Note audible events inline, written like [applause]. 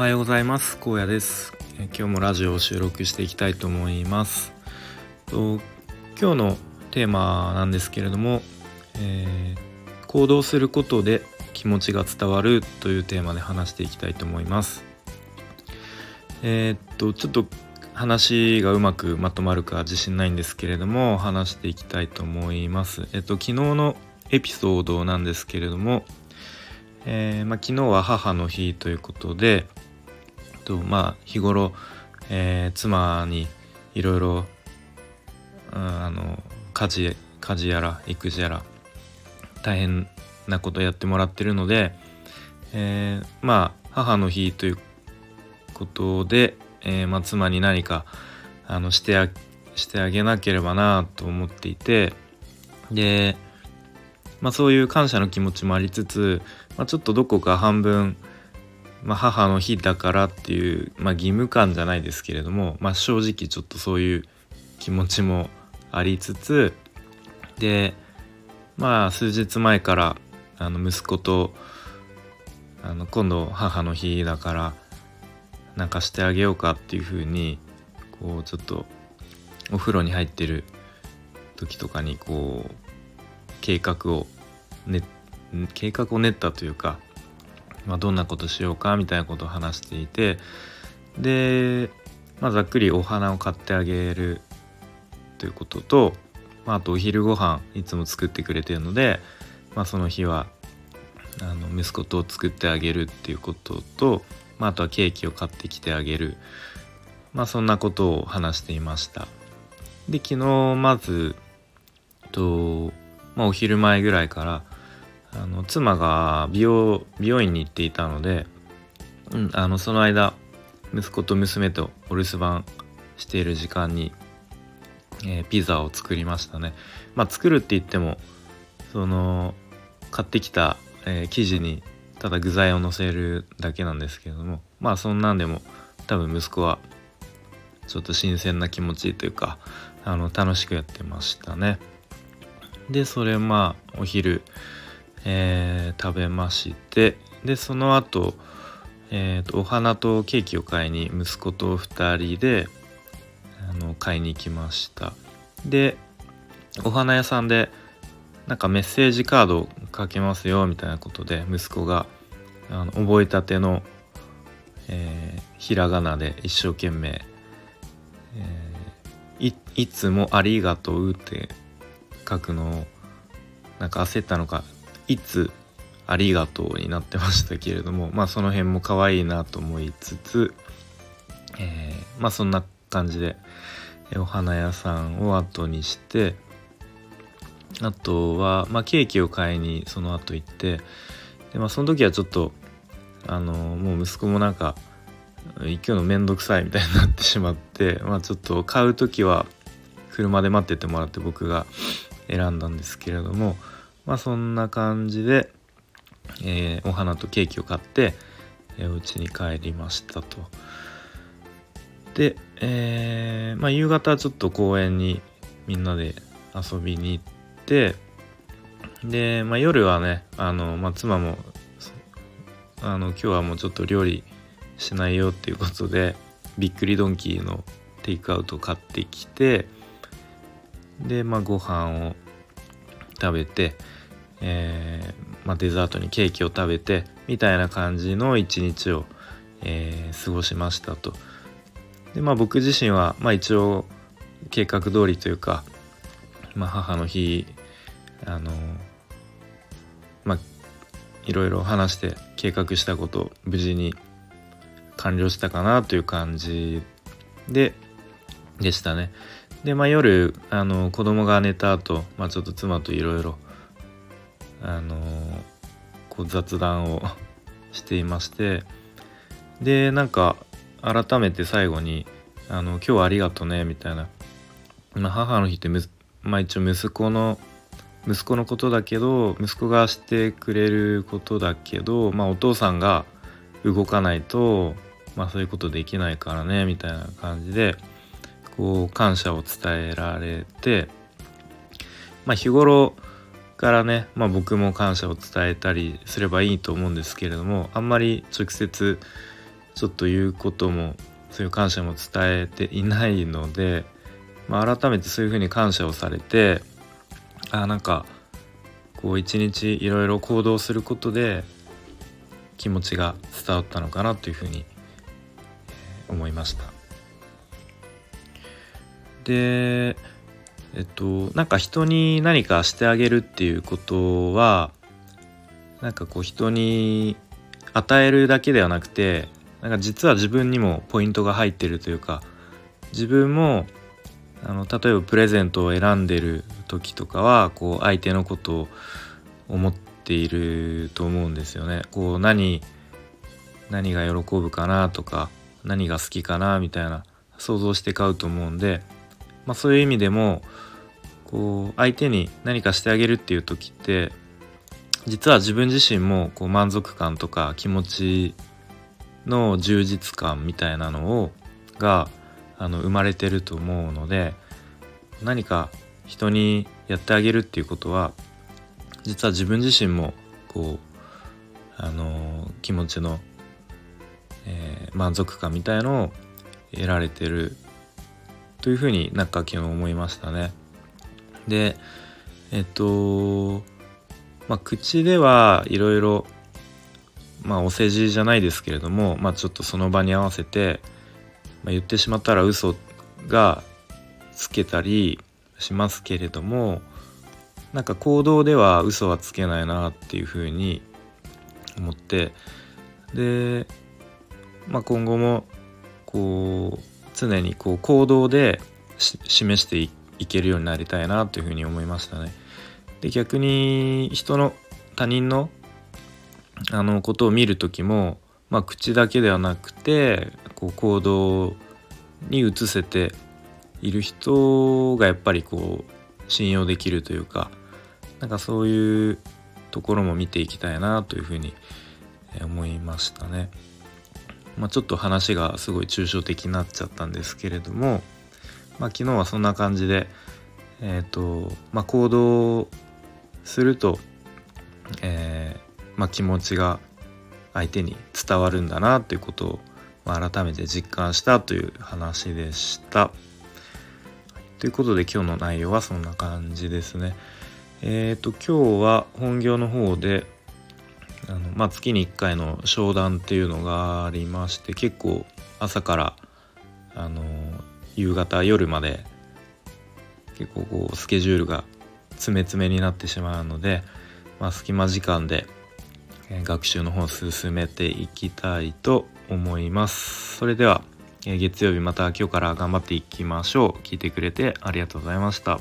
はようございます。高野です。今日もラジオを収録していきたいと思います。と今日のテーマなんですけれども、えー、行動することで気持ちが伝わるというテーマで話していきたいと思います。えー、っとちょっと話がうまくまとまるか自信ないんですけれども話していきたいと思います。えっと昨日のエピソードなんですけれどもえー、まあ、昨日は母の日ということで、とまあ、日頃、えー、妻にいろいろあの家事家事やら育児やら大変なことやってもらってるので、えー、まあ母の日ということで、えー、まあ、妻に何かあのしてあしてあげなければなと思っていてで、まあ、そういう感謝の気持ちもありつつまあ、ちょっとどこか半分、まあ、母の日だからっていう、まあ、義務感じゃないですけれども、まあ、正直ちょっとそういう気持ちもありつつでまあ数日前からあの息子とあの今度母の日だからなんかしてあげようかっていうふうにこうちょっとお風呂に入ってる時とかにこう計画を練って計画を練ったというか、まあ、どんなことしようかみたいなことを話していてで、まあ、ざっくりお花を買ってあげるということと、まあ、あとお昼ご飯いつも作ってくれてるので、まあ、その日はあの息子と作ってあげるっていうことと、まあ、あとはケーキを買ってきてあげる、まあ、そんなことを話していました。で昨日まずと、まあ、お昼前ぐらいからあの妻が美容美容院に行っていたので、うん、あのその間息子と娘とお留守番している時間に、えー、ピザを作りましたね。まあ作るって言ってもその買ってきた、えー、生地にただ具材をのせるだけなんですけれどもまあそんなんでも多分息子はちょっと新鮮な気持ちというかあの楽しくやってましたね。でそれまあお昼えー、食べましてでその後、えーと、お花とケーキを買いに息子と2人であの買いに行きました。でお花屋さんでなんかメッセージカードを書けますよみたいなことで息子があの覚えたての、えー、ひらがなで一生懸命、えー、い「いつもありがとう」って書くのをなんか焦ったのかいつありがとうになってましたけれども [laughs] まあその辺も可愛いなと思いつつ、えー、まあそんな感じでお花屋さんを後にしてあとは、まあ、ケーキを買いにその後行ってで、まあ、その時はちょっとあのもう息子もなんか行くのめんどくさいみたいになってしまって、まあ、ちょっと買う時は車で待っててもらって僕が選んだんですけれどもまあそんな感じで、えー、お花とケーキを買って、えー、お家に帰りましたと。で、えー、まあ、夕方ちょっと公園にみんなで遊びに行ってで、まあ、夜はねあの、まあ、妻もあの今日はもうちょっと料理しないよっていうことでびっくりドンキーのテイクアウト買ってきてでまあご飯を食べてえー、まあ、デザートにケーキを食べてみたいな感じの一日を、えー、過ごしましたと。でまあ僕自身は、まあ、一応計画通りというか、まあ、母の日あのまあいろいろ話して計画したことを無事に完了したかなという感じででしたね。でまあ夜あの子供が寝た後、まあちょっと妻といろいろあのこう雑談をしていましてでなんか改めて最後に「あの今日はありがとね」みたいな、ま、母の日ってまあ、一応息子の息子のことだけど息子がしてくれることだけど、まあ、お父さんが動かないと、まあ、そういうことできないからねみたいな感じでこう感謝を伝えられて、まあ、日頃からね、まあ、僕も感謝を伝えたりすればいいと思うんですけれどもあんまり直接ちょっと言うこともそういう感謝も伝えていないので、まあ、改めてそういうふうに感謝をされてあなんかこう一日いろいろ行動することで気持ちが伝わったのかなというふうに思いました。でえっとなんか人に何かしてあげるっていうことはなんかこう人に与えるだけではなくてなんか実は自分にもポイントが入ってるというか自分もあの例えばプレゼントを選んでる時とかはこう相手のことを思っていると思うんですよね。こう何何が喜ぶかなとか何が好きかなみたいな想像して買うと思うんで、まあ、そういう意味でもこう相手に何かしてあげるっていう時って実は自分自身もこう満足感とか気持ちの充実感みたいなのをがあの生まれてると思うので何か人にやってあげるっていうことは実は自分自身もこうあの気持ちの、えー、満足感みたいのを得られてるというふうになんか昨日思いましたね。でえっとまあ口ではいろいろまあお世辞じゃないですけれども、まあ、ちょっとその場に合わせて、まあ、言ってしまったら嘘がつけたりしますけれどもなんか行動では嘘はつけないなっていうふうに思ってで、まあ、今後もこう常にこう行動で示していけるようになりたいなというふうに思いましたね。で逆に人の他人のあのことを見る時も、まあ、口だけではなくてこう行動に移せている人がやっぱりこう信用できるというかなんかそういうところも見ていきたいなというふうに思いましたね。まあ、ちょっと話がすごい抽象的になっちゃったんですけれども、まあ、昨日はそんな感じで、えーとまあ、行動すると、えーまあ、気持ちが相手に伝わるんだなということを、改めて実感したという話でした。ということで今日の内容はそんな感じですね。えっ、ー、と今日は本業の方であの、まあ、月に1回の商談っていうのがありまして結構朝からあの夕方夜まで結構こうスケジュールが詰め詰めになってしまうので、まあ、隙間時間で学習の方進めていきたいと思います。それでは月曜日また今日から頑張っていきましょう。聞いてくれてありがとうございました。